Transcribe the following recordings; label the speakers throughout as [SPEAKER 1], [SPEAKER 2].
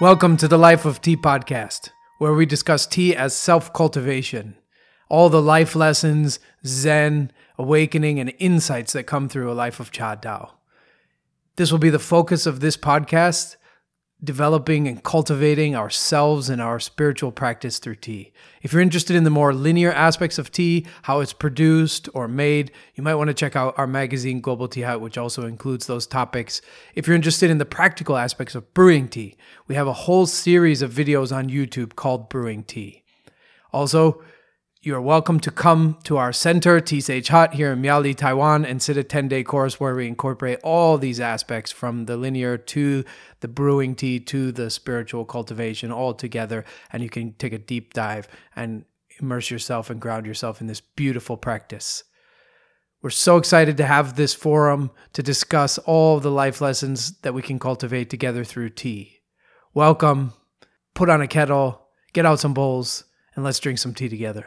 [SPEAKER 1] Welcome to the Life of Tea podcast, where we discuss tea as self cultivation, all the life lessons, zen, awakening, and insights that come through a life of Cha Dao. This will be the focus of this podcast, developing and cultivating ourselves and our spiritual practice through tea. If you're interested in the more linear aspects of tea, how it's produced or made, you might want to check out our magazine, Global Tea Hut, which also includes those topics. If you're interested in the practical aspects of brewing tea, we have a whole series of videos on YouTube called Brewing Tea. Also, you are welcome to come to our center, Sage Hut, here in Miaoli, Taiwan, and sit a 10 day course where we incorporate all these aspects from the linear to the brewing tea to the spiritual cultivation all together. And you can take a deep dive and immerse yourself and ground yourself in this beautiful practice. We're so excited to have this forum to discuss all the life lessons that we can cultivate together through tea. Welcome, put on a kettle, get out some bowls, and let's drink some tea together.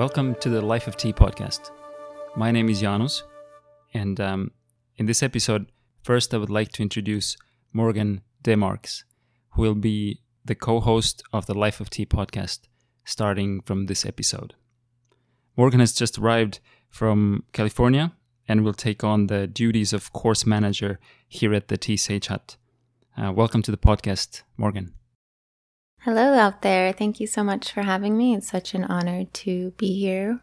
[SPEAKER 2] Welcome to the Life of Tea podcast. My name is Janus, and um, in this episode, first I would like to introduce Morgan Demarks, who will be the co host of the Life of Tea podcast starting from this episode. Morgan has just arrived from California and will take on the duties of course manager here at the Tea Sage Hut. Uh, welcome to the podcast, Morgan.
[SPEAKER 3] Hello out there. Thank you so much for having me. It's such an honor to be here.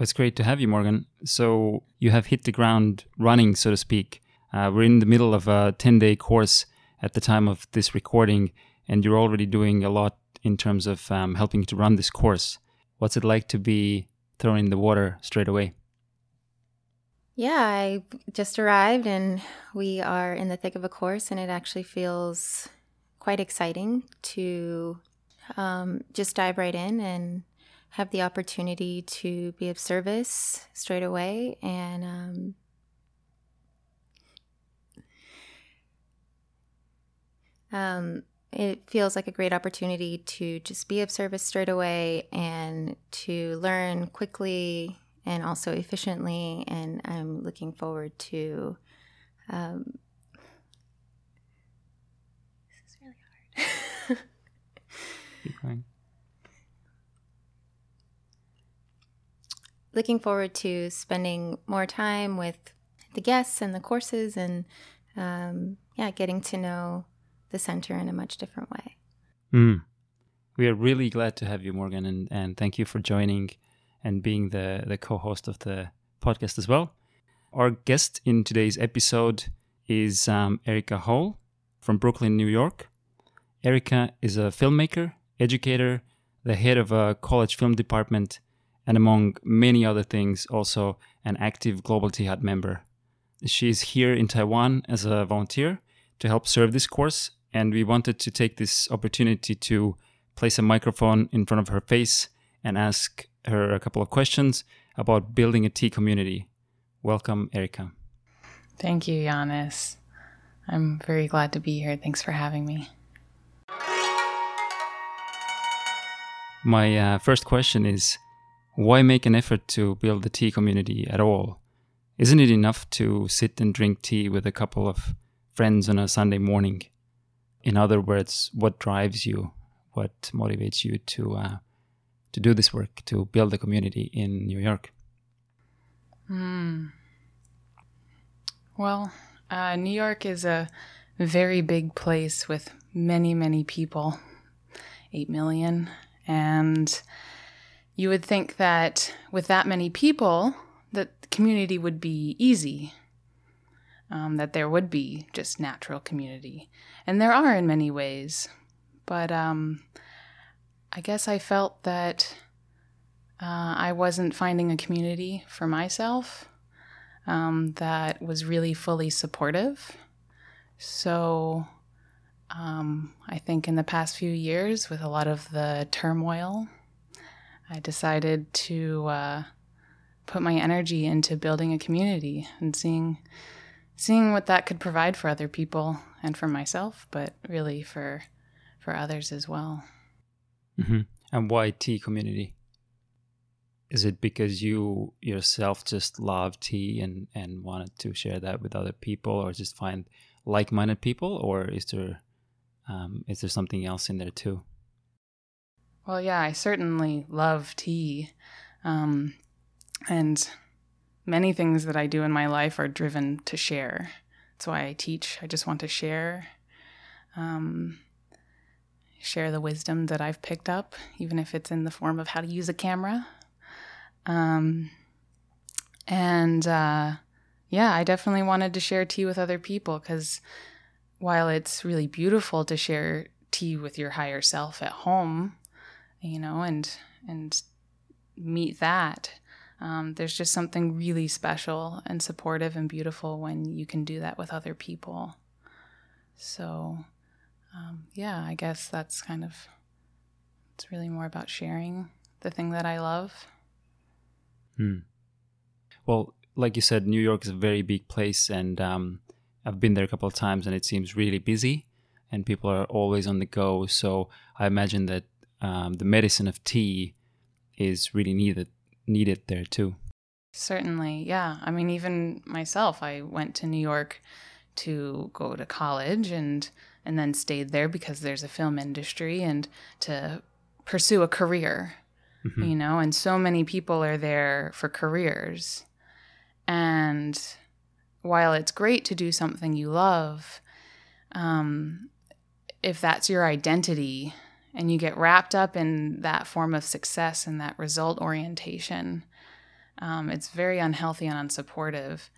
[SPEAKER 2] It's great to have you, Morgan. So, you have hit the ground running, so to speak. Uh, we're in the middle of a 10 day course at the time of this recording, and you're already doing a lot in terms of um, helping to run this course. What's it like to be thrown in the water straight away?
[SPEAKER 3] Yeah, I just arrived and we are in the thick of a course, and it actually feels quite exciting to um, just dive right in and have the opportunity to be of service straight away and um, um, it feels like a great opportunity to just be of service straight away and to learn quickly and also efficiently and i'm looking forward to um, this is really hard.
[SPEAKER 2] Keep going.
[SPEAKER 3] looking forward to spending more time with the guests and the courses and um, yeah getting to know the center in a much different way
[SPEAKER 2] Mm. We are really glad to have you, Morgan, and, and thank you for joining and being the, the co host of the podcast as well. Our guest in today's episode is um, Erica Hall from Brooklyn, New York. Erica is a filmmaker, educator, the head of a college film department, and among many other things, also an active Global Hut member. She is here in Taiwan as a volunteer to help serve this course, and we wanted to take this opportunity to place a microphone in front of her face and ask her a couple of questions about building a tea community. Welcome, Erica.
[SPEAKER 4] Thank you, Giannis. I'm very glad to be here. Thanks for having me.
[SPEAKER 2] My uh, first question is why make an effort to build a tea community at all? Isn't it enough to sit and drink tea with a couple of friends on a Sunday morning? In other words, what drives you? What motivates you to uh, to do this work to build a community in New York?
[SPEAKER 4] Hmm. Well, uh, New York is a very big place with many, many people 8 million. And you would think that with that many people, that community would be easy. Um, that there would be just natural community. And there are in many ways. But um, I guess I felt that uh, I wasn't finding a community for myself um, that was really fully supportive. So um, I think in the past few years, with a lot of the turmoil, I decided to uh, put my energy into building a community and seeing seeing what that could provide for other people and for myself, but really for for others as well.
[SPEAKER 2] Mm-hmm. And why tea community? Is it because you yourself just love tea and, and wanted to share that with other people, or just find like-minded people, or is there um, is there something else in there too?
[SPEAKER 4] Well, yeah, I certainly love tea, um, and many things that I do in my life are driven to share. That's why I teach. I just want to share. Um, share the wisdom that I've picked up, even if it's in the form of how to use a camera. Um, and uh, yeah, I definitely wanted to share tea with other people because while it's really beautiful to share tea with your higher self at home, you know, and and meet that, um, there's just something really special and supportive and beautiful when you can do that with other people. So um, yeah, I guess that's kind of it's really more about sharing the thing that I love.
[SPEAKER 2] Hmm. Well, like you said, New York is a very big place, and um, I've been there a couple of times, and it seems really busy, and people are always on the go. So I imagine that um, the medicine of tea is really needed needed there too.
[SPEAKER 4] Certainly, yeah. I mean, even myself, I went to New York to go to college and and then stayed there because there's a film industry and to pursue a career, mm-hmm. you know, and so many people are there for careers. And while it's great to do something you love, um, if that's your identity and you get wrapped up in that form of success and that result orientation, um, it's very unhealthy and unsupportive.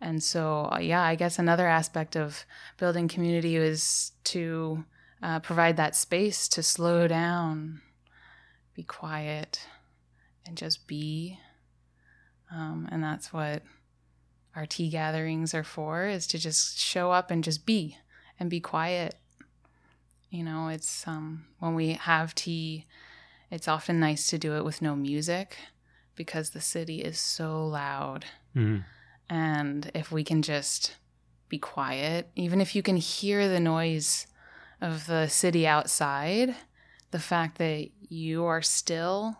[SPEAKER 4] And so, uh, yeah, I guess another aspect of building community is to uh, provide that space to slow down, be quiet, and just be. Um, and that's what our tea gatherings are for is to just show up and just be and be quiet. You know, it's um, when we have tea, it's often nice to do it with no music because the city is so loud. Mm-hmm. And if we can just be quiet, even if you can hear the noise of the city outside, the fact that you are still,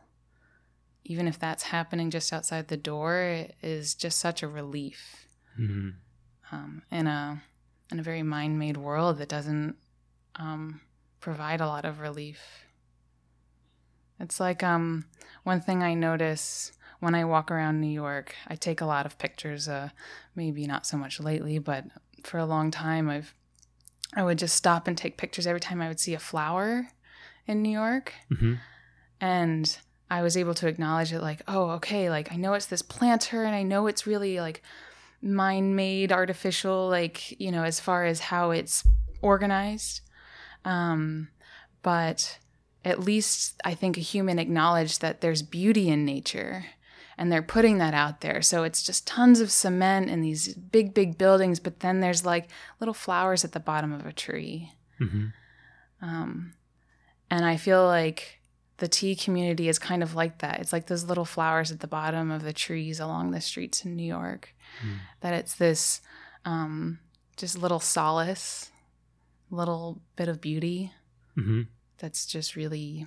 [SPEAKER 4] even if that's happening just outside the door, is just such a relief. Mm-hmm. Um, in a in a very mind made world that doesn't um, provide a lot of relief. It's like um, one thing I notice when I walk around New York, I take a lot of pictures. Uh, maybe not so much lately, but for a long time, I've I would just stop and take pictures every time I would see a flower in New York, mm-hmm. and I was able to acknowledge it. Like, oh, okay, like I know it's this planter, and I know it's really like mind made, artificial, like you know, as far as how it's organized. Um, but at least I think a human acknowledged that there's beauty in nature and they're putting that out there. So it's just tons of cement and these big, big buildings, but then there's like little flowers at the bottom of a tree. Mm-hmm. Um, and I feel like the tea community is kind of like that. It's like those little flowers at the bottom of the trees along the streets in New York. Mm. That it's this um, just little solace, little bit of beauty mm-hmm. that's just really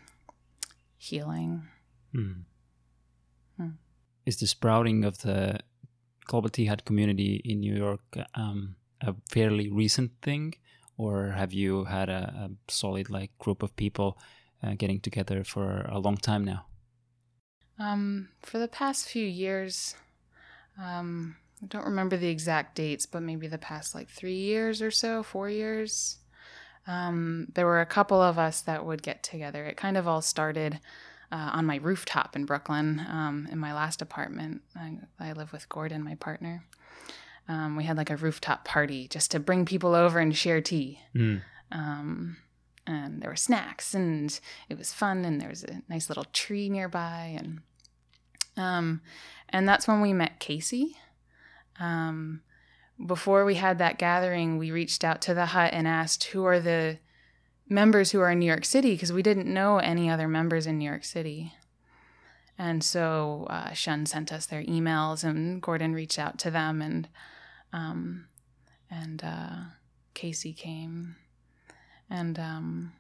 [SPEAKER 4] healing. Mm
[SPEAKER 2] is the sprouting of the Global Tea Hut community in New York um, a fairly recent thing, or have you had a, a solid like group of people uh, getting together for a long time now?
[SPEAKER 4] Um, for the past few years, um, I don't remember the exact dates, but maybe the past like three years or so, four years. Um, there were a couple of us that would get together. It kind of all started uh, on my rooftop in Brooklyn um, in my last apartment. I, I, live with Gordon, my partner. Um, we had like a rooftop party just to bring people over and share tea. Mm. Um, and there were snacks and it was fun and there was a nice little tree nearby and um, and that's when we met Casey. Um, before we had that gathering, we reached out to the hut and asked who are the members who are in New York City because we didn't know any other members in New York City. And so uh, Shun sent us their emails, and Gordon reached out to them, and um, and uh, Casey came, and um,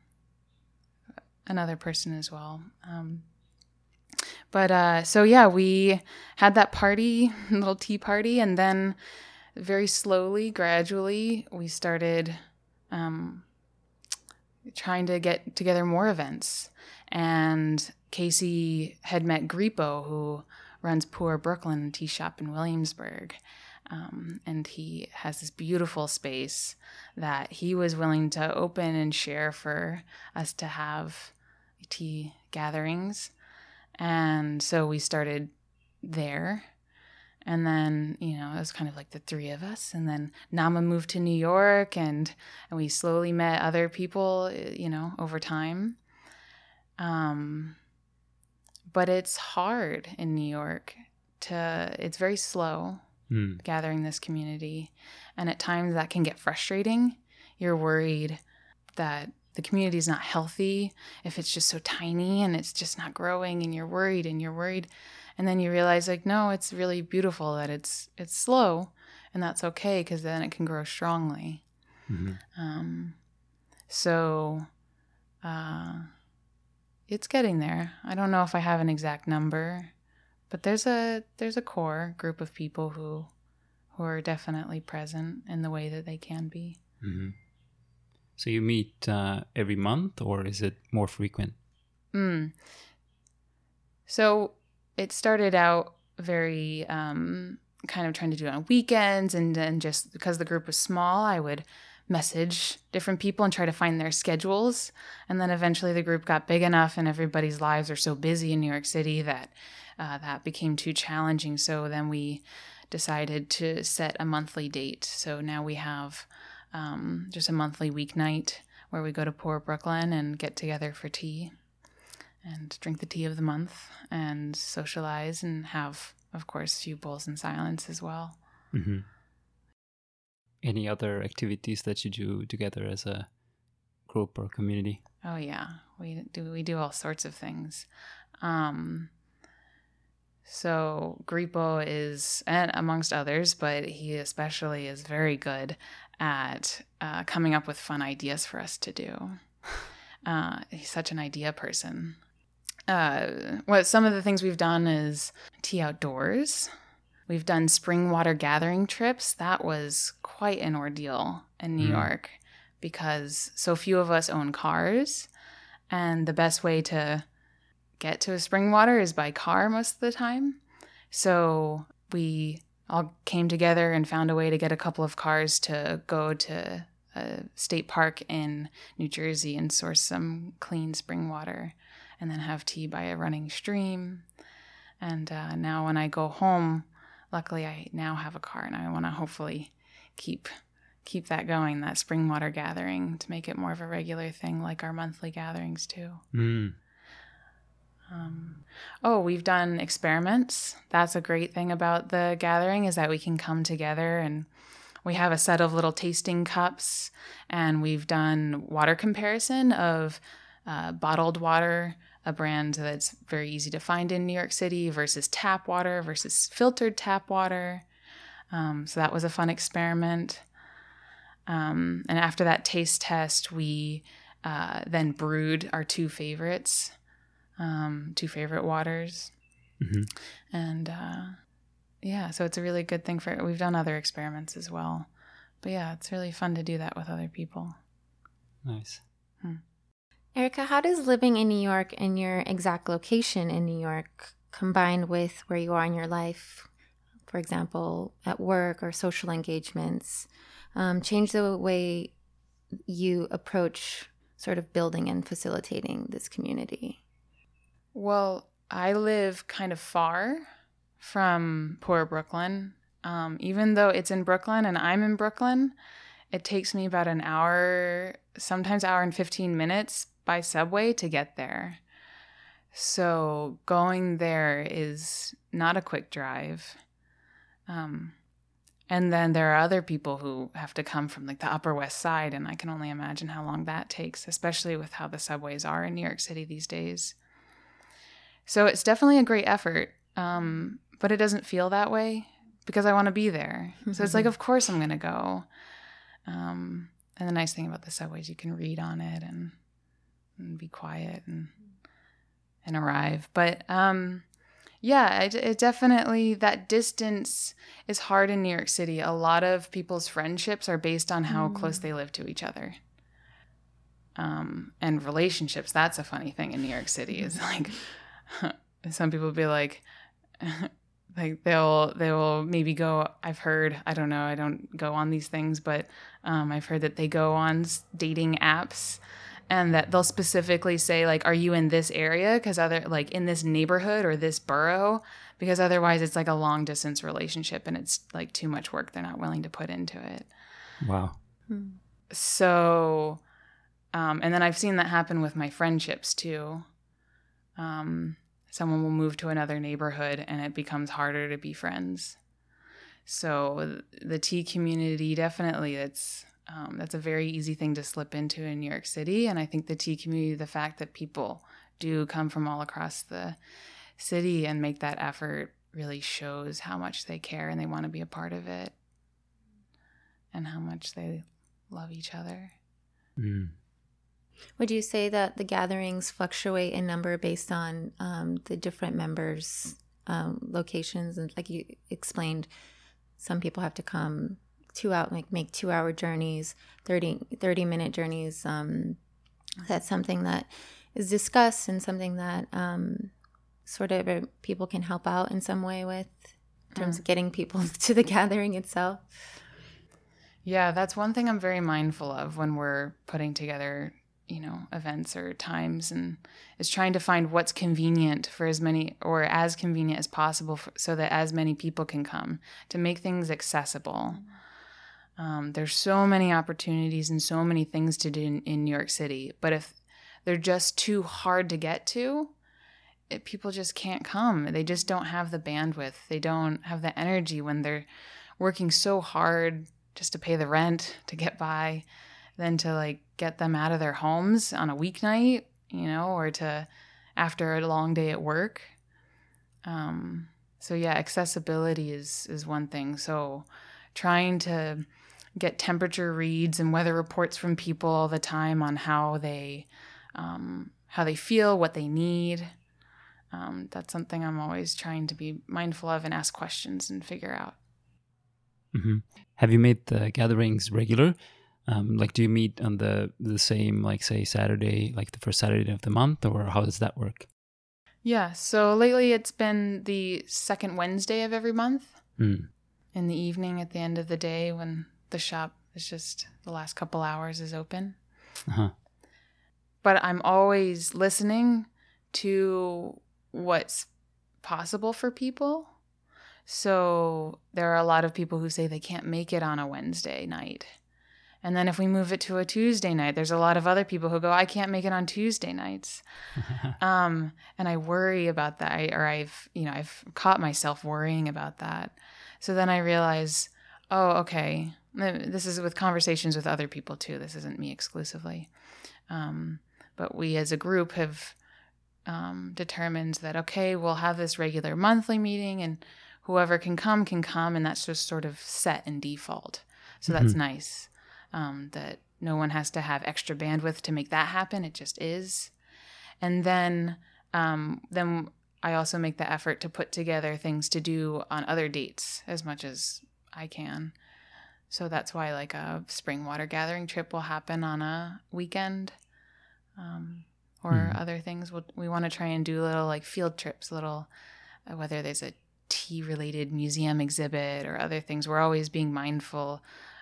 [SPEAKER 4] another person as well. Um, but uh, so yeah, we had that party, little tea party, and then very slowly, gradually, we started um, trying to get together more events. And Casey had met Gripo, who runs Poor Brooklyn Tea Shop in Williamsburg. Um, and he has this beautiful space that he was willing to open and share for us to have tea gatherings. And so we started there. And then, you know, it was kind of like the three of us. And then Nama moved to New York and, and we slowly met other people, you know, over time. Um, but it's hard in New York to, it's very slow
[SPEAKER 2] Mm.
[SPEAKER 4] gathering this community. And at times that can get frustrating. You're worried that the community is not healthy if it's just so tiny and it's just not growing and you're worried and you're worried and then you realize like no it's really beautiful that it's it's slow and that's okay because then it can grow strongly
[SPEAKER 2] Mhm.
[SPEAKER 4] um, so uh, it's getting there i don't know if i have an exact number but there's a there's a core group of people who who are definitely present in the way that they can be
[SPEAKER 2] Mhm. So you meet uh, every month, or is it more frequent?
[SPEAKER 4] Mm. So it started out very um, kind of trying to do it on weekends, and then just because the group was small, I would message different people and try to find their schedules. And then eventually the group got big enough, and everybody's lives are so busy in New York City that uh, that became too challenging. So then we decided to set a monthly date. So now we have um, just a monthly weeknight where we go to Poor Brooklyn and get together for tea and drink the tea of the month and socialize and have, of course, a few bowls in silence as well.
[SPEAKER 2] hmm Any other activities that you do together as a group or community?
[SPEAKER 4] Oh yeah, we do we do all sorts of things. Um, so Gripo is, and amongst others, but he especially is very good at uh, coming up with fun ideas for us to do. Uh, he's such an idea person. Uh, what some of the things we've done is tea outdoors. We've done spring water gathering trips. That was quite an ordeal in New
[SPEAKER 2] Mm.
[SPEAKER 4] York because so few of us own cars, and the best way to get to a spring water is by car most of the time. So we all came together and found a way to get a couple of cars to go to a state park in New Jersey and source some clean spring water and then have tea by a running stream. And uh, now when I go home, luckily I now have a car and I want to hopefully keep keep that going, that spring water gathering to make it more of a regular thing like our monthly gatherings too.
[SPEAKER 2] Mm.
[SPEAKER 4] Um, oh, we've done experiments. That's a great thing about the gathering is that we can come together and we have a set of little tasting cups, and we've done water comparison of uh, bottled water, a brand that's very easy to find in New York City, versus tap water versus filtered tap water. Um, so that was a fun experiment. Um, and after that taste test, we uh, then brewed our two favorites um, two favorite waters.
[SPEAKER 2] Mhm.
[SPEAKER 4] And uh, yeah, so it's a really good thing for We've done other experiments as well. But yeah, it's really fun to do that with other people.
[SPEAKER 2] Nice.
[SPEAKER 3] Erica, how does living in New York and your exact location in New York combined with where you are in your life, for example, at work or social engagements, um, change the way you approach sort of building and facilitating this community?
[SPEAKER 4] Well, I live kind of far from poor Brooklyn. Um, even though it's in Brooklyn and I'm in Brooklyn, it takes me about an hour, sometimes hour and 15 minutes by subway to get there. So going there is not a quick drive. Um, and then there are other people who have to come from like the Upper West Side, and I can only imagine how long that takes, especially with how the subways are in New York City these days. So it's definitely a great effort, um, but it doesn't feel that way because I want to be there. So it's like, of course I'm going to go. Um, and the nice thing about the subway is you can read on it and, and be quiet and and arrive. But um, yeah, it, it definitely that distance is hard in New York City. A lot of people's friendships are based on how close they live to each other. Um, and relationships, that's a funny thing in New York City. Is like some people be like like they'll they will maybe go i've heard i don't know i don't go on these things but um, i've heard that they go on dating apps and that they'll specifically say like are you in this area? Because other like in this neighborhood or this borough? Because otherwise it's like a long distance relationship and it's like too much work they're not willing to put into it.
[SPEAKER 2] Wow.
[SPEAKER 4] so um, and then i've seen that happen with my friendships too. Um, someone will move to another neighborhood and it becomes harder to be friends. So the tea community definitely it's um, that's a very easy thing to slip into in new york city. And i think the tea community the fact that people do come from all across the city and make that effort really shows how much they care and they want to be a part of it and how much they love each other.
[SPEAKER 2] Mm.
[SPEAKER 3] Would you say that the gatherings fluctuate in number based on um, the different members' um, locations? And like you explained, some people have to come two out, like make two hour journeys, 30, 30 minute journeys. Um, that's something that is discussed and something that um, sort of people can help out in some way with in terms of getting people to the gathering itself.
[SPEAKER 4] Yeah, that's one thing I'm very mindful of when we're putting together, you know, events or times and is trying to find what's convenient for as many or as convenient as possible for, so that as many people can come to make things accessible. Um, there's so many opportunities and so many things to do in, in New York City, but if they're just too hard to get to, it, people just can't come. They just don't have the bandwidth. They don't have the energy when they're working so hard just to pay the rent to get by, then to like get them out of their homes on a weeknight, you know, or to after a long day at work. Um, so yeah, accessibility is is one thing. So trying to get temperature reads and weather reports from people all the time on how they um, how they feel, what they need. Um, that's something I'm always trying to be mindful of and ask questions and figure out.
[SPEAKER 2] hmm Have you made the gatherings regular? Um, like, do you meet on the the same, like, say, Saturday, like the first Saturday of the month, or how does that work?
[SPEAKER 4] Yeah, so lately it's been the second Wednesday of every month
[SPEAKER 2] Mm.
[SPEAKER 4] in the evening at the end of the day when the shop is just the last couple hours is open.
[SPEAKER 2] Uh-huh.
[SPEAKER 4] But I'm always listening to what's possible for people. So there are a lot of people who say they can't make it on a Wednesday night. And then if we move it to a Tuesday night, there's a lot of other people who go, I can't make it on Tuesday nights. um, and I worry about that, I, or I've, you know, I've caught myself worrying about that. So then I realize, oh, okay, this is with conversations with other people too. This isn't me exclusively. Um, but we as a group have um, determined that, okay, we'll have this regular monthly meeting and whoever can come can come. And that's just sort of set in default. So that's nice um, that no one has to have extra bandwidth to make that happen. It just is. And then, um, then I also make the effort to put together things to do on other dates as much as I can. So that's why like a spring water gathering trip will happen on a weekend, um, or other things. We'll, we want to try and do little like field trips, little uh, whether there's a tea related museum exhibit or other things. We're always being mindful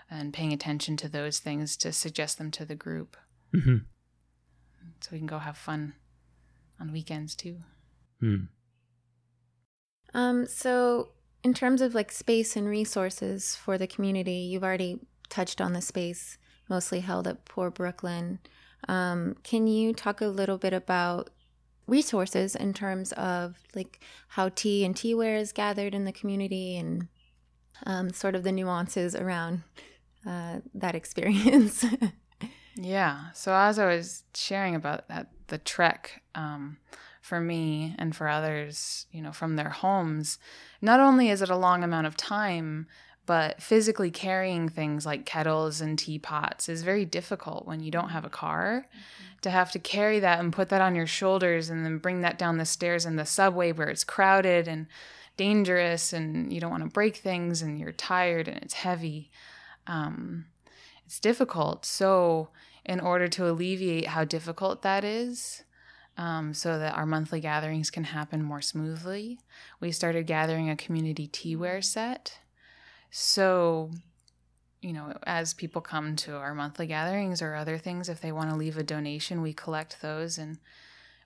[SPEAKER 4] and paying attention to those things to suggest them to the group,
[SPEAKER 2] hmm
[SPEAKER 4] so we can go have fun on weekends too.
[SPEAKER 2] Mm.
[SPEAKER 3] Um, so in terms of like space and resources for the community, you've already touched on the space mostly held at Poor Brooklyn. Um, can you talk a little bit about resources in terms of like how tea and teaware is gathered in the community and um, sort of the nuances around uh, that experience?
[SPEAKER 4] Yeah. So as I was sharing about that, the trek um, for me and for others, you know, from their homes, not only is it a long amount of time, but physically carrying things like kettles and teapots is very difficult when you don't have a car. To have to carry that and put that on your shoulders and then bring that down the stairs in the subway where it's crowded and dangerous and you don't want to break things and you're tired and it's heavy. Um, it's difficult. So, in order to alleviate how difficult that is, um, so that our monthly gatherings can happen more smoothly, we started gathering a community teaware set. So, you know, as people come to our monthly gatherings or other things, if they want to leave a donation, we collect those and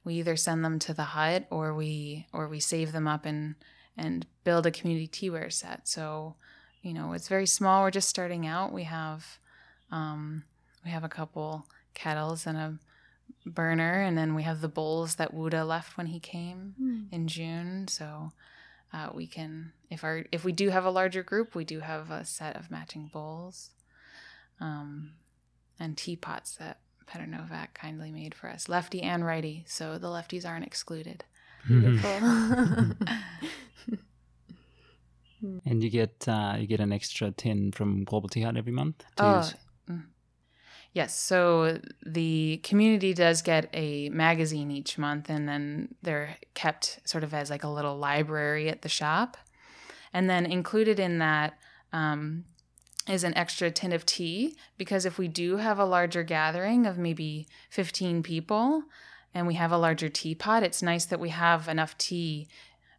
[SPEAKER 4] we either send them to the hut or we or we save them up and and build a community teaware set. So, you know, it's very small. We're just starting out. We have um, we have a couple kettles and a burner, and then we have the bowls that Wu De left when he came
[SPEAKER 3] Mm.
[SPEAKER 4] in June. So uh, we can, if our if we do have a larger group, we do have a set of matching bowls, um, and teapots that Peter Novak kindly made for us, lefty and righty. So the lefties aren't excluded.
[SPEAKER 3] Beautiful.
[SPEAKER 2] And you get uh, you get an extra tin from Global Tea Hut every month. To
[SPEAKER 4] Oh,
[SPEAKER 2] use.
[SPEAKER 4] mm. Yes, so the community does get a magazine each month, and then they're kept sort of as like a little library at the shop. And then included in that um, is an extra tin of tea, because if we do have a larger gathering of maybe 15 people and we have a larger teapot, it's nice that we have enough tea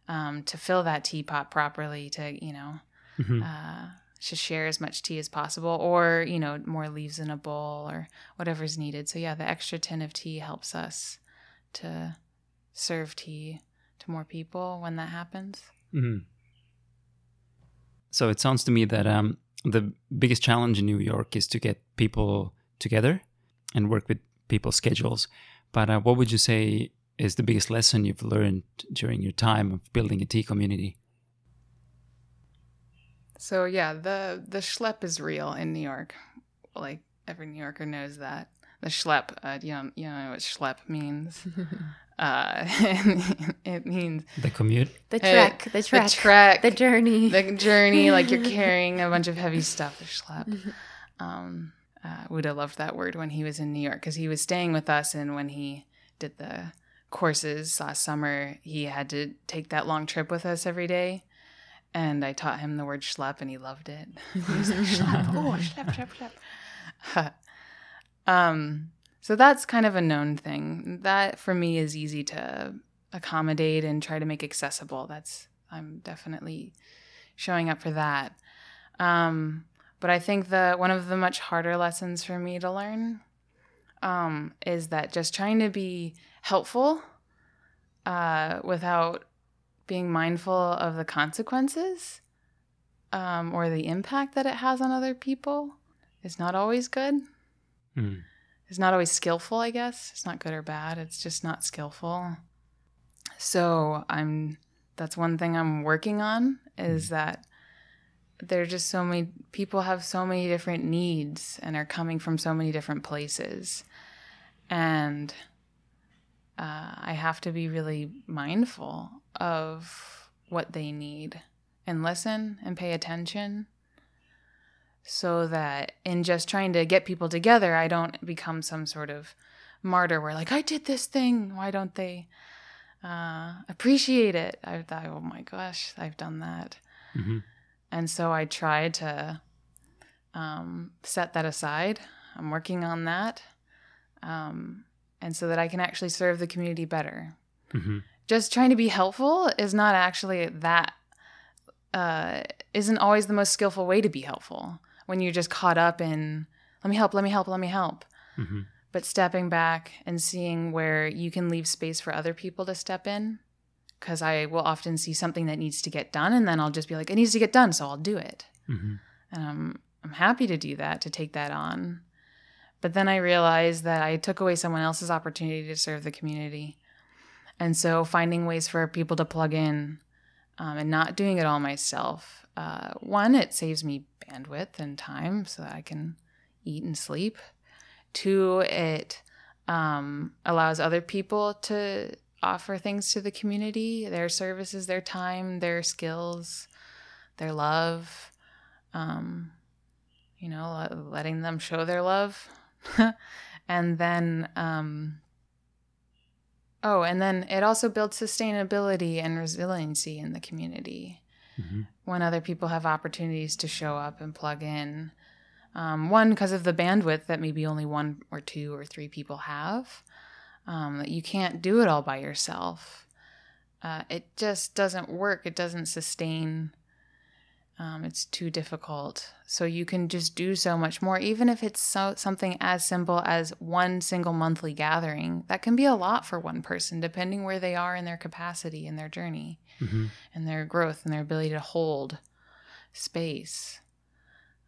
[SPEAKER 4] um, to fill that teapot properly to, you know,
[SPEAKER 2] Mhm.
[SPEAKER 4] uh, to share as much tea as possible, or you know, more leaves in a bowl or whatever's needed. So yeah, the extra tin of tea helps us to serve tea to more people when that happens.
[SPEAKER 2] Mhm. So it sounds to me that um, the biggest challenge in New York is to get people together and work with people's schedules. But uh, what would you say is the biggest lesson you've learned during your time of building a tea community?
[SPEAKER 4] So yeah, the the schlep is real in New York. Like every New Yorker knows that the schlep. Uh, you know, you know what schlep means. uh, it means
[SPEAKER 2] The commute?
[SPEAKER 3] the
[SPEAKER 4] uh,
[SPEAKER 3] trek, the trek,
[SPEAKER 4] the trek,
[SPEAKER 3] the journey.
[SPEAKER 4] the journey. Like you're carrying a bunch of heavy stuff. The schlep. Um, uh, Wu De loved that word when he was in New York because he was staying with us, and when he did the courses last summer, he had to take that long trip with us every day. And I taught him the word schlep, and he loved it. he was like, schlep, oh, schlep, schlep, schlep. um, so that's kind of a known thing. That for me is easy to accommodate and try to make accessible. That's I'm definitely showing up for that. Um, but I think the one of the much harder lessons for me to learn um, is that just trying to be helpful uh, without being mindful of the consequences um, or the impact that it has on other people is not always good.
[SPEAKER 2] Mm.
[SPEAKER 4] It's not always skillful, I guess. It's not good or bad. It's just not skillful. So I'm that's one thing I'm working on is that there are just so many people have so many different needs and are coming from so many different places. And uh, I have to be really mindful of what they need and listen and pay attention so that in just trying to get people together, I don't become some sort of martyr where, like, I did this thing. Why don't they uh, appreciate it? I thought, oh my gosh, I've done that.
[SPEAKER 2] hmm
[SPEAKER 4] And so I try to um, set that aside. I'm working on that. Um, and so that I can actually serve the community better.
[SPEAKER 2] hmm
[SPEAKER 4] Just trying to be helpful is not actually that, uh, isn't always the most skillful way to be helpful when you're just caught up in, let me help, let me help, let me help.
[SPEAKER 2] hmm
[SPEAKER 4] But stepping back and seeing where you can leave space for other people to step in. Because I will often see something that needs to get done, and then I'll just be like, it needs to get done, so I'll do it.
[SPEAKER 2] hmm
[SPEAKER 4] And I'm, I'm happy to do that, to take that on. But then I realized that I took away someone else's opportunity to serve the community. And so finding ways for people to plug in um, and not doing it all myself. Uh, one, it saves me bandwidth and time so that I can eat and sleep. Two, it um, allows other people to offer things to the community their services, their time, their skills, their love. um, you know, letting them show their love. and then, um, oh, and then it also builds sustainability and resiliency in the community mm-hmm. when other people have opportunities to show up and plug in. Um, one, because of the bandwidth that maybe only one or two or three people have, um, that you can't do it all by yourself. Uh, it just doesn't work. It doesn't sustain. Um, it's too difficult. So you can just do so much more, even if it's so, something as simple as one single monthly gathering. That can be a lot for one person, depending where they are in their capacity in their journey mm-hmm. and their growth and their ability to hold space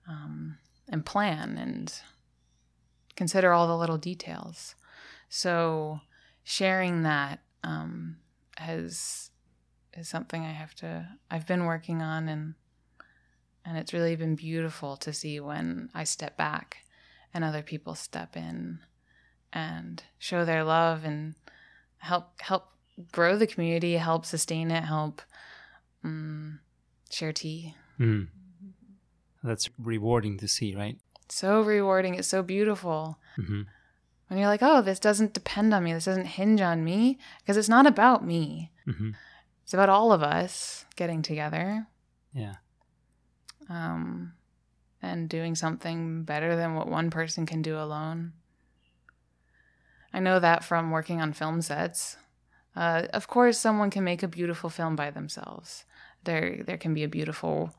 [SPEAKER 4] um, and plan and consider all the little details. So sharing that um, has is something I have to I've been working on and and it's really been beautiful to see when I step back and other people step in and show their love and help help grow the community, help sustain it, help um, share tea. Mm.
[SPEAKER 2] That's rewarding to see, right?
[SPEAKER 4] So rewarding. It's so beautiful. Mm-hmm. When you're like, oh, this doesn't depend on me. This doesn't hinge on me. Because it's not about me. Mm-hmm. It's about all of us getting together.
[SPEAKER 2] Yeah.
[SPEAKER 4] Um, and doing something better than what one person can do alone. I know that from working on film sets. Uh, of course, someone can make a beautiful film by themselves. There, there can be a beautiful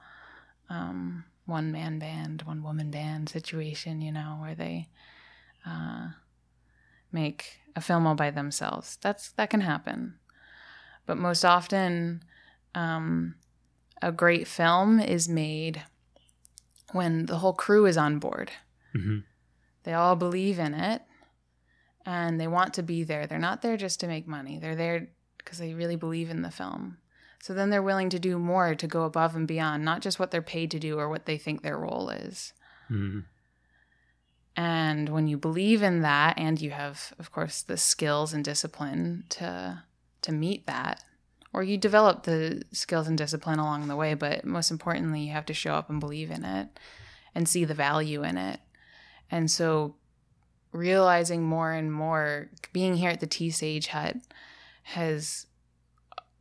[SPEAKER 4] um, one man band, one woman band situation, you know, where they uh, make a film all by themselves. That's that can happen, but most often, um, a great film is made when the whole crew is on board. Mm-hmm. They all believe in it and they want to be there. They're not there just to make money, they're there because they really believe in the film. So then they're willing to do more to go above and beyond, not just what they're paid to do or what they think their role is. Mm-hmm. And when you believe in that, and you have, of course, the skills and discipline to to meet that, or you develop the skills and discipline along the way, but most importantly, you have to show up and believe in it and see the value in it. And so realizing more and more being here at the Tea Sage Hut has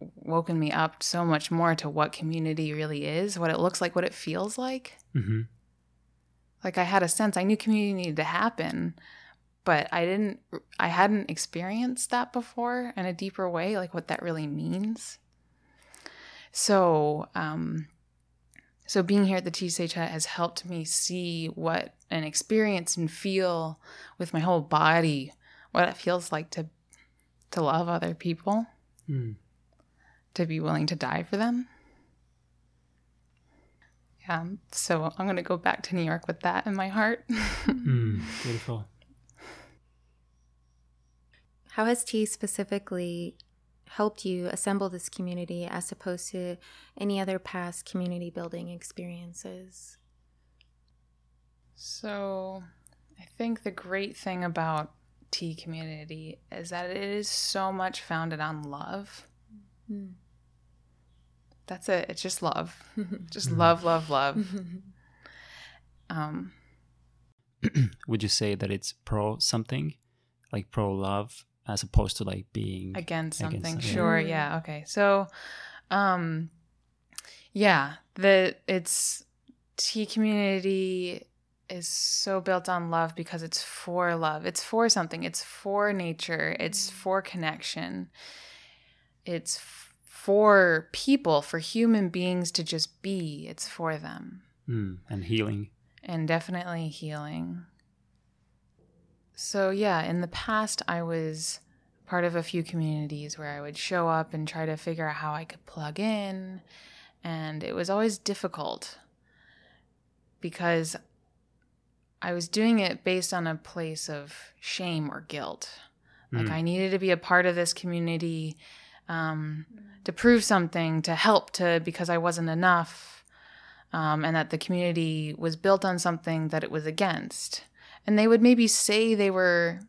[SPEAKER 4] woken me up so much more to what community really is, what it looks like, what it feels like. Mm-hmm. Like I had a sense, I knew community needed to happen, but I didn't, I hadn't experienced that before in a deeper way, like what that really means. So, um, so being here at the Hut has helped me see what and experience and feel with my whole body what it feels like to to love other people, mm. to be willing to die for them. Yeah, so I'm gonna go back to New York with that in my heart.
[SPEAKER 2] mm, beautiful.
[SPEAKER 3] How has tea specifically helped you assemble this community as opposed to any other past community building experiences?
[SPEAKER 4] So, I think the great thing about tea community is that it is so much founded on love. Mm. That's it. It's just love. just love, love, love.
[SPEAKER 2] um, Would you say that it's pro something, like pro love, as opposed to like being
[SPEAKER 4] against something? Against something? Sure. Yeah. Okay. So, um, yeah, the it's tea community is so built on love because it's for love. It's for something. It's for nature. It's mm. for connection. It's for people, for human beings to just be. It's for them.
[SPEAKER 2] Mm, and healing.
[SPEAKER 4] And definitely healing. So, yeah, in the past, I was part of a few communities where I would show up and try to figure out how I could plug in. And it was always difficult because I was doing it based on a place of shame or guilt. Like mm. I needed to be a part of this community um, to prove something, to help, to because I wasn't enough, um, and that the community was built on something that it was against. And they would maybe say they were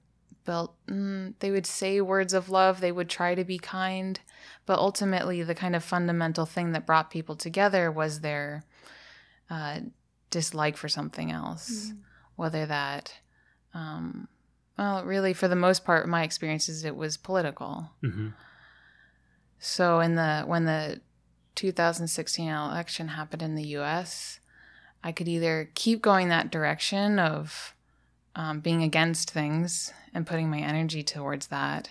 [SPEAKER 4] built. Mm, they would say words of love. They would try to be kind, but ultimately, the kind of fundamental thing that brought people together was their uh, dislike for something else, whether that, um, well, really, for the most part, my experiences, it was political.
[SPEAKER 2] Mm-hmm.
[SPEAKER 4] So in the when the 2016 election happened in the U.S., I could either keep going that direction of um, being against things and putting my energy towards that,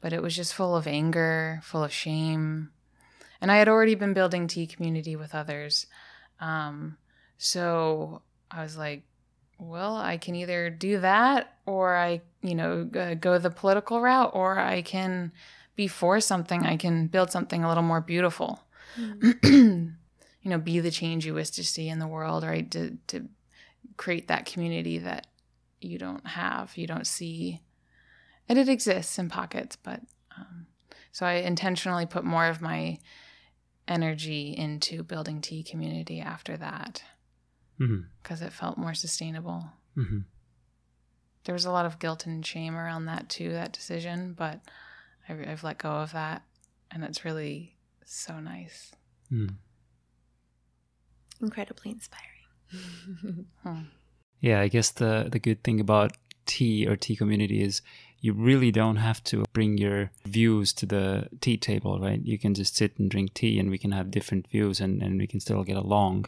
[SPEAKER 4] but it was just full of anger, full of shame, and I had already been building tea community with others, um, so I was like, well, I can either do that or I, you know, go the political route, or I can be for something. I can build something a little more beautiful. you know, be the change you wish to see in the world, right? To to create that community that you don't have, you don't see, and it exists in pockets, but um, so I intentionally put more of my energy into building tea community after that
[SPEAKER 2] Mm-hmm.
[SPEAKER 4] because it felt more sustainable.
[SPEAKER 2] Mm-hmm.
[SPEAKER 4] There was a lot of guilt and shame around that too, that decision, but I've, I've let go of that, and it's really so nice.
[SPEAKER 2] Mm.
[SPEAKER 3] Incredibly inspiring.
[SPEAKER 4] Hmm.
[SPEAKER 2] Yeah, I guess the the good thing about tea or tea community is you really don't have to bring your views to the tea table, right? You can just sit and drink tea, and we can have different views, and and we can still get along.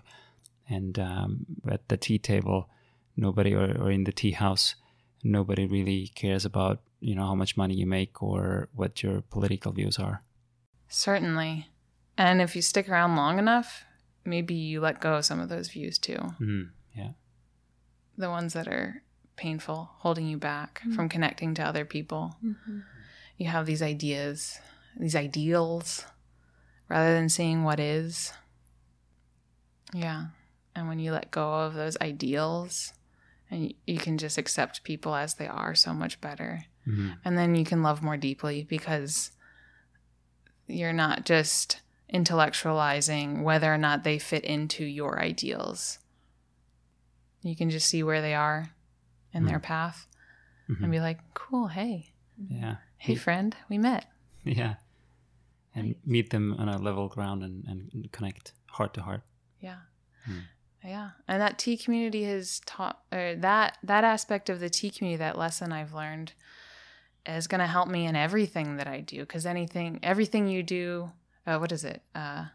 [SPEAKER 2] And um, at the tea table, nobody or, or in the tea house, nobody really cares about you know how much money you make or what your political views are.
[SPEAKER 4] Certainly. And if you stick around long enough, maybe you let go of some of those views too.
[SPEAKER 2] Mm. Yeah.
[SPEAKER 4] The ones that are painful, holding you back from connecting to other people. You have these ideas, these ideals, rather than seeing what is. Yeah. And when you let go of those ideals and you can just accept people as they are so much better.
[SPEAKER 2] Mhm.
[SPEAKER 4] And then you can love more deeply because you're not just intellectualizing whether or not they fit into your ideals. You can just see where they are in their path
[SPEAKER 2] Mhm.
[SPEAKER 4] and be like, cool, hey,
[SPEAKER 2] Yeah.
[SPEAKER 4] hey, friend, we met.
[SPEAKER 2] Yeah. And meet them on a level ground and, and connect heart to heart.
[SPEAKER 4] Yeah.
[SPEAKER 2] Hmm.
[SPEAKER 4] Yeah. And that tea community has taught or that that aspect of the tea community, that lesson I've learned is going to help me in everything that I do cuz anything everything you do uh, what is it? Uh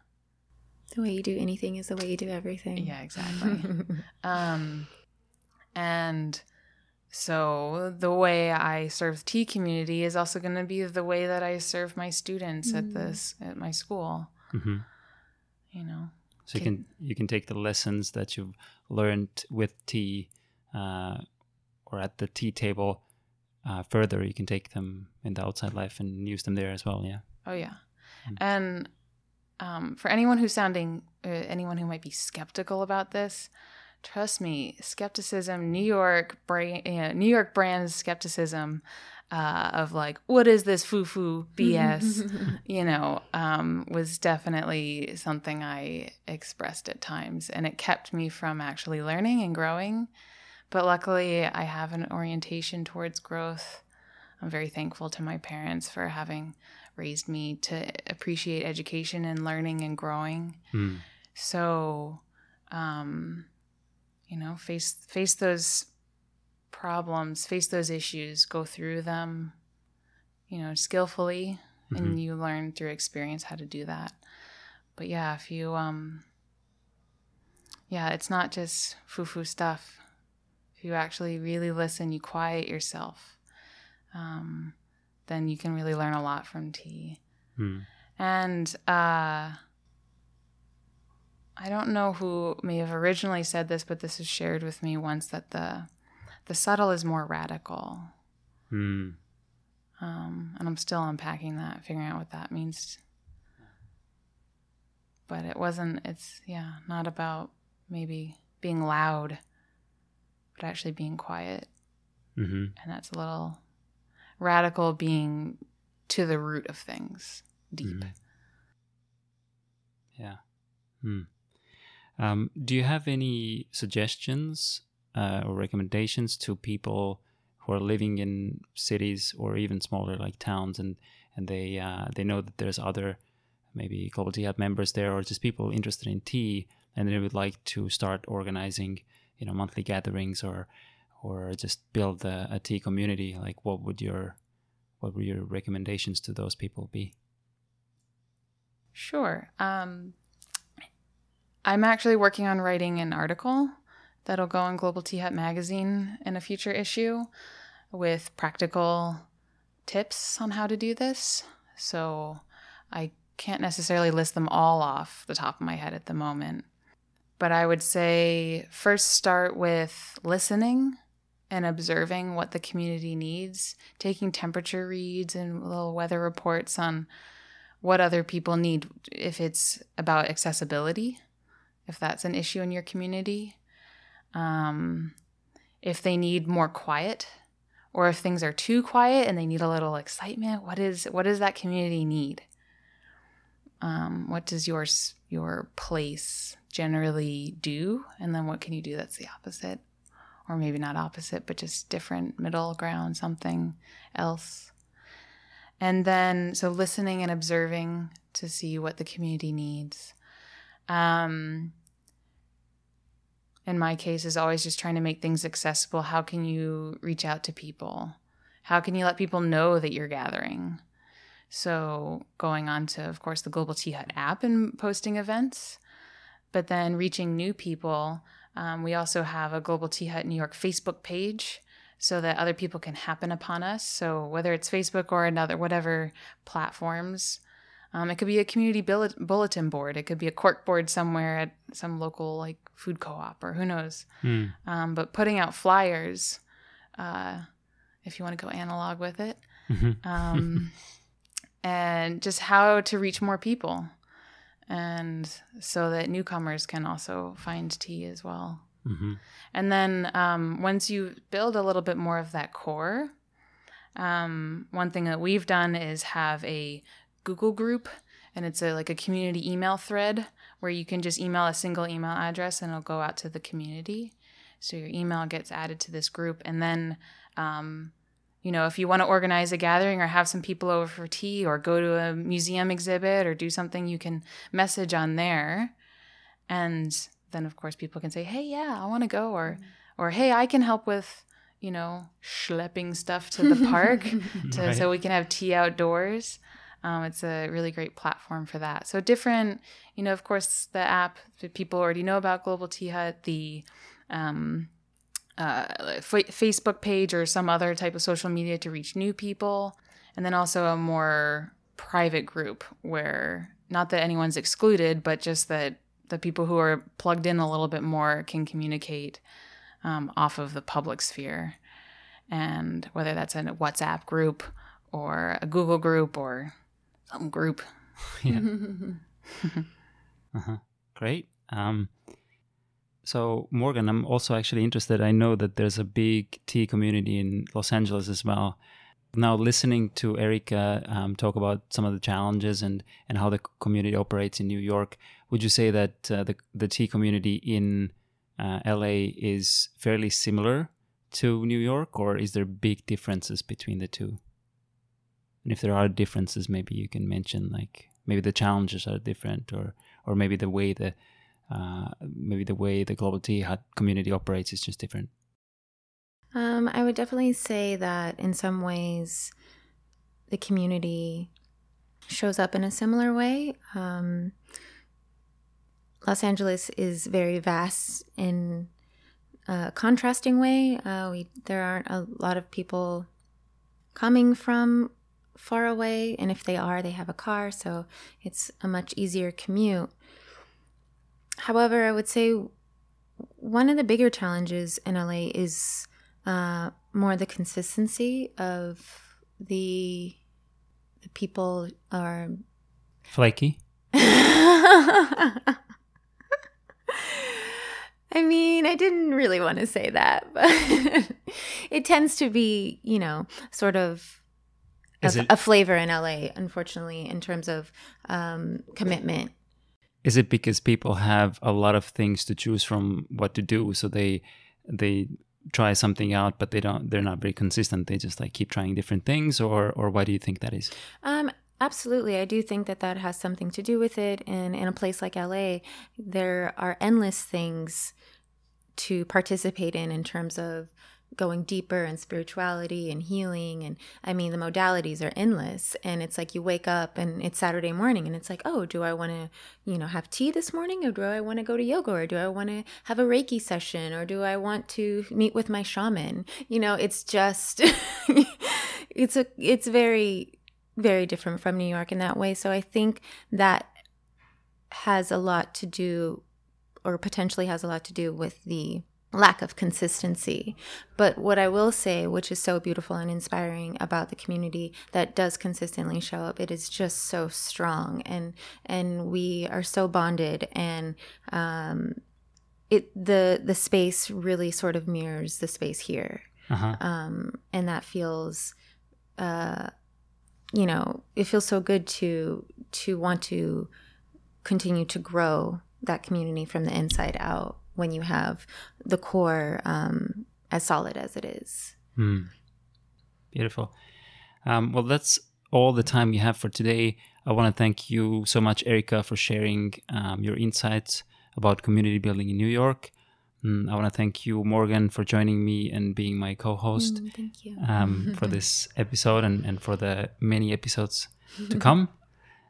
[SPEAKER 3] The way you do anything is the way you do everything.
[SPEAKER 4] yeah, exactly. um and so the way I serve tea community is also going to be the way that I serve my students at
[SPEAKER 3] Mm.
[SPEAKER 4] this at my school,
[SPEAKER 2] hmm
[SPEAKER 4] you know.
[SPEAKER 2] So you can you can take the lessons that you've learned with tea, uh, or at the tea table, uh, further. You can take them in the outside life and use them there as well. Yeah.
[SPEAKER 4] Oh yeah,
[SPEAKER 2] Mm.
[SPEAKER 4] and um, for anyone who's sounding, uh, anyone who might be skeptical about this, trust me, skepticism, New York brand, uh, New York brand skepticism uh, of like, what is this foo foo BS? you know, um, was definitely something I expressed at times, and it kept me from actually learning and growing. But luckily, I have an orientation towards growth. I'm very thankful to my parents for having raised me to appreciate education and learning and growing.
[SPEAKER 2] Mm.
[SPEAKER 4] So, um, you know, face face those problems, face those issues, go through them, you know, skillfully,
[SPEAKER 2] Mhm.
[SPEAKER 4] and you learn through experience how to do that. But yeah, if you um, yeah, it's not just foo foo stuff. If you actually really listen, you quiet yourself. Um, then you can really learn a lot from tea.
[SPEAKER 2] Mm.
[SPEAKER 4] And uh, I don't know who may have originally said this, but this was shared with me once that the the subtle is more radical.
[SPEAKER 2] Mm.
[SPEAKER 4] Um, and I'm still unpacking that, figuring out what that means. But it wasn't. It's yeah, not about maybe being loud, but actually being quiet.
[SPEAKER 2] hmm
[SPEAKER 4] And that's a little radical, being to the root of things, deep.
[SPEAKER 2] Mhm. Yeah. Hmm. Um, do you have any suggestions uh, or recommendations to people who are living in cities or even smaller like towns and and they uh, they know that there's other maybe Global Tea Hut members there or just people interested in tea and they would like to start organizing, you know, monthly gatherings or or just build a, a tea community, like what would your what would your recommendations to those people be?
[SPEAKER 4] Sure. Um, I'm actually working on writing an article that'll go on Global Tea Hut magazine in a future issue with practical tips on how to do this. So I can't necessarily list them all off the top of my head at the moment. But I would say first start with listening and observing what the community needs, taking temperature reads and little weather reports on what other people need if it's about accessibility, if that's an issue in your community, um, if they need more quiet or if things are too quiet and they need a little excitement what is what does that community need? Um, what does your your place generally do? And then what can you do that's the opposite or maybe not opposite but just different middle ground something else and then so listening and observing to see what the community needs um, in my case is always just trying to make things accessible. How can you reach out to people? How can you let people know that you're gathering? So, going on to, of course, the Global Tea Hut app and posting events, but then reaching new people. Um, we also have a Global Tea Hut New York Facebook page so that other people can happen upon us. So, whether it's Facebook or another, whatever platforms, um, it could be a community bulletin board. It could be a cork board somewhere at some local like food co-op or who knows. Mm. Um, but putting out flyers, uh, if you want to go analog with it, mm-hmm. um, and just how to reach more people, and so that newcomers can also find tea as well. Mm-hmm. And then um, once you build a little bit more of that core, um, one thing that we've done is have a Google group and it's a like a community email thread where you can just email a single email address and it'll go out to the community. So your email gets added to this group and then um, you know, if you want to organize a gathering or have some people over for tea or go to a museum exhibit or do something, you can message on there. And then of course people can say, "Hey, yeah, I want to go," or mm-hmm. or "Hey, I can help with you know schlepping stuff to the park to, right. so we can have tea outdoors." Um, it's a really great platform for that. So different, you know, of course, the app that people already know about Global Tea Hut, the um, uh, f- Facebook page or some other type of social media to reach new people, and then also a more private group where not that anyone's excluded, but just that the people who are plugged in a little bit more can communicate um, off of the public sphere. And whether that's a WhatsApp group or a Google group or some group.
[SPEAKER 2] yeah. uh-huh. Great. Um, so Morgan, I'm also actually interested. I know that there's a big tea community in Los Angeles as well. Now, listening to Erica um, talk about some of the challenges and, and how the community operates in New York, would you say that uh, the the tea community in uh, LA is fairly similar to New York, or is there big differences between the two? and if there are differences maybe you can mention like maybe the challenges are different or or maybe the way the uh, maybe the way the global tea hut community operates is just different.
[SPEAKER 3] Um, i would definitely say that in some ways the community shows up in a similar way. Um, los angeles is very vast in a contrasting way. Uh, we there aren't a lot of people coming from far away, and if they are, they have a car, so it's a much easier commute. However, I would say one of the bigger challenges in LA is uh, more the consistency of the the people are
[SPEAKER 2] flaky.
[SPEAKER 3] I mean, I didn't really want to say that, but it tends to be, you know, sort of a, it, a, flavor in LA, unfortunately, in terms of um, commitment.
[SPEAKER 2] Is it because people have a lot of things to choose from what to do, so they they try something out, but they don't they're not very consistent. They just like keep trying different things, or or why do you think that is?
[SPEAKER 3] Um, Absolutely. I do think that that has something to do with it. And in a place like LA, there are endless things to participate in in terms of going deeper in spirituality and healing and i mean the modalities are endless. And it's like you wake up and it's saturday morning and it's like oh do i want to you know have tea this morning or do i want to go to yoga or do i want to have a reiki session or do i want to meet with my shaman? You know it's just it's a it's very very different from new york in that way. So i think that has a lot to do or potentially has a lot to do with the lack of consistency. But what I will say, which is so beautiful and inspiring about the community that does consistently show up, it is just so strong and and we are so bonded and um it the the space really sort of mirrors the space here. Uh-huh. Um and that feels uh you know, it feels so good to to want to continue to grow that community from the inside out when you have the core um, as solid as it is.
[SPEAKER 2] Mm. Beautiful. Um, well, that's all the time we have for today. I want to thank you so much, Erica, for sharing um, your insights about community building in New York. Mm, I want to thank you, Morgan, for joining me and being my co host
[SPEAKER 3] mm, thank you.
[SPEAKER 2] Um, for this episode and, and for the many episodes to come.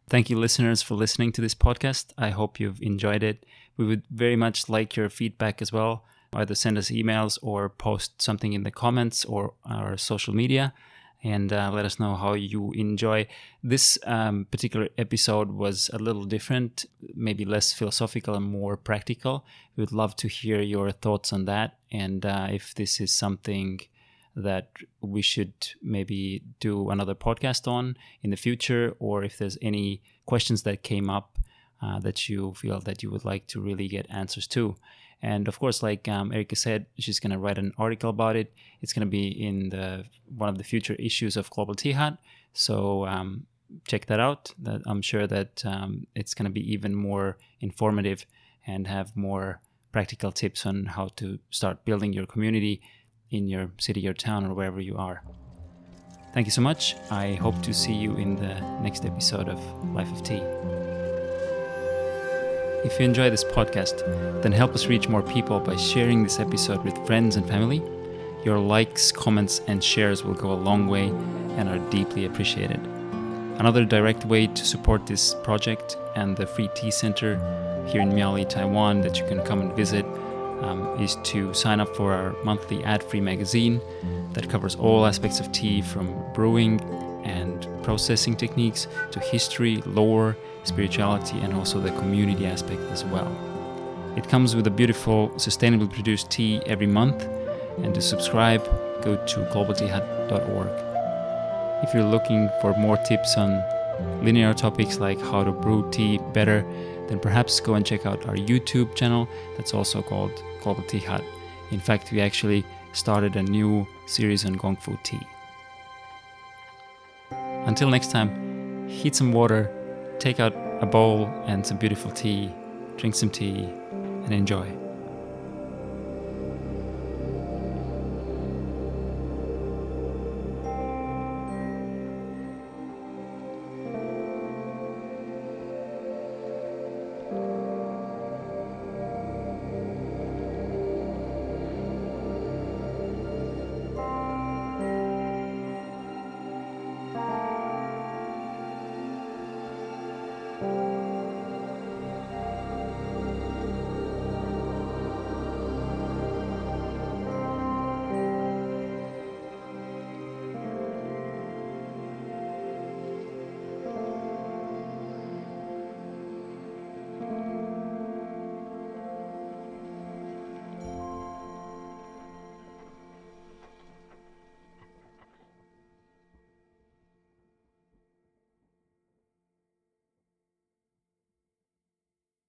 [SPEAKER 2] Thank you, listeners, for listening to this podcast. I hope you've enjoyed it. We would very much like your feedback as well. Either send us emails or post something in the comments or our social media and uh, let us know how you enjoy. This um, particular episode was a little different, maybe less philosophical and more practical. We would love to hear your thoughts on that and uh, if this is something that we should maybe do another podcast on in the future, or if there's any questions that came up uh, that you feel that you would like to really get answers to. And of course, like um, Erica said, she's going to write an article about it. It's going to be in the one of the future issues of Global Tea Hut. So um, check that out. That I'm sure that um, it's going to be even more informative and have more practical tips on how to start building your community in your city or town or wherever you are. Thank you so much. I hope to see you in the next episode of Life of Tea. If you enjoy this podcast, then help us reach more people by sharing this episode with friends and family. Your likes, comments, and shares will go a long way and are deeply appreciated. Another direct way to support this project and the Free Tea Center here in Miaoli, Taiwan, that you can come and visit um, is to sign up for our monthly ad free magazine that covers all aspects of tea from brewing and processing techniques to history, lore, spirituality, and also the community aspect as well. It comes with a beautiful, sustainably produced tea every month, and to subscribe, go to globalteahut.org. If you're looking for more tips on linear topics like how to brew tea better, then perhaps go and check out our YouTube channel that's also called Global Tea Hut. In fact, we actually started a new series on Gong Fu tea. Until next time, heat some water, take out a bowl and some beautiful tea, drink some tea, and enjoy.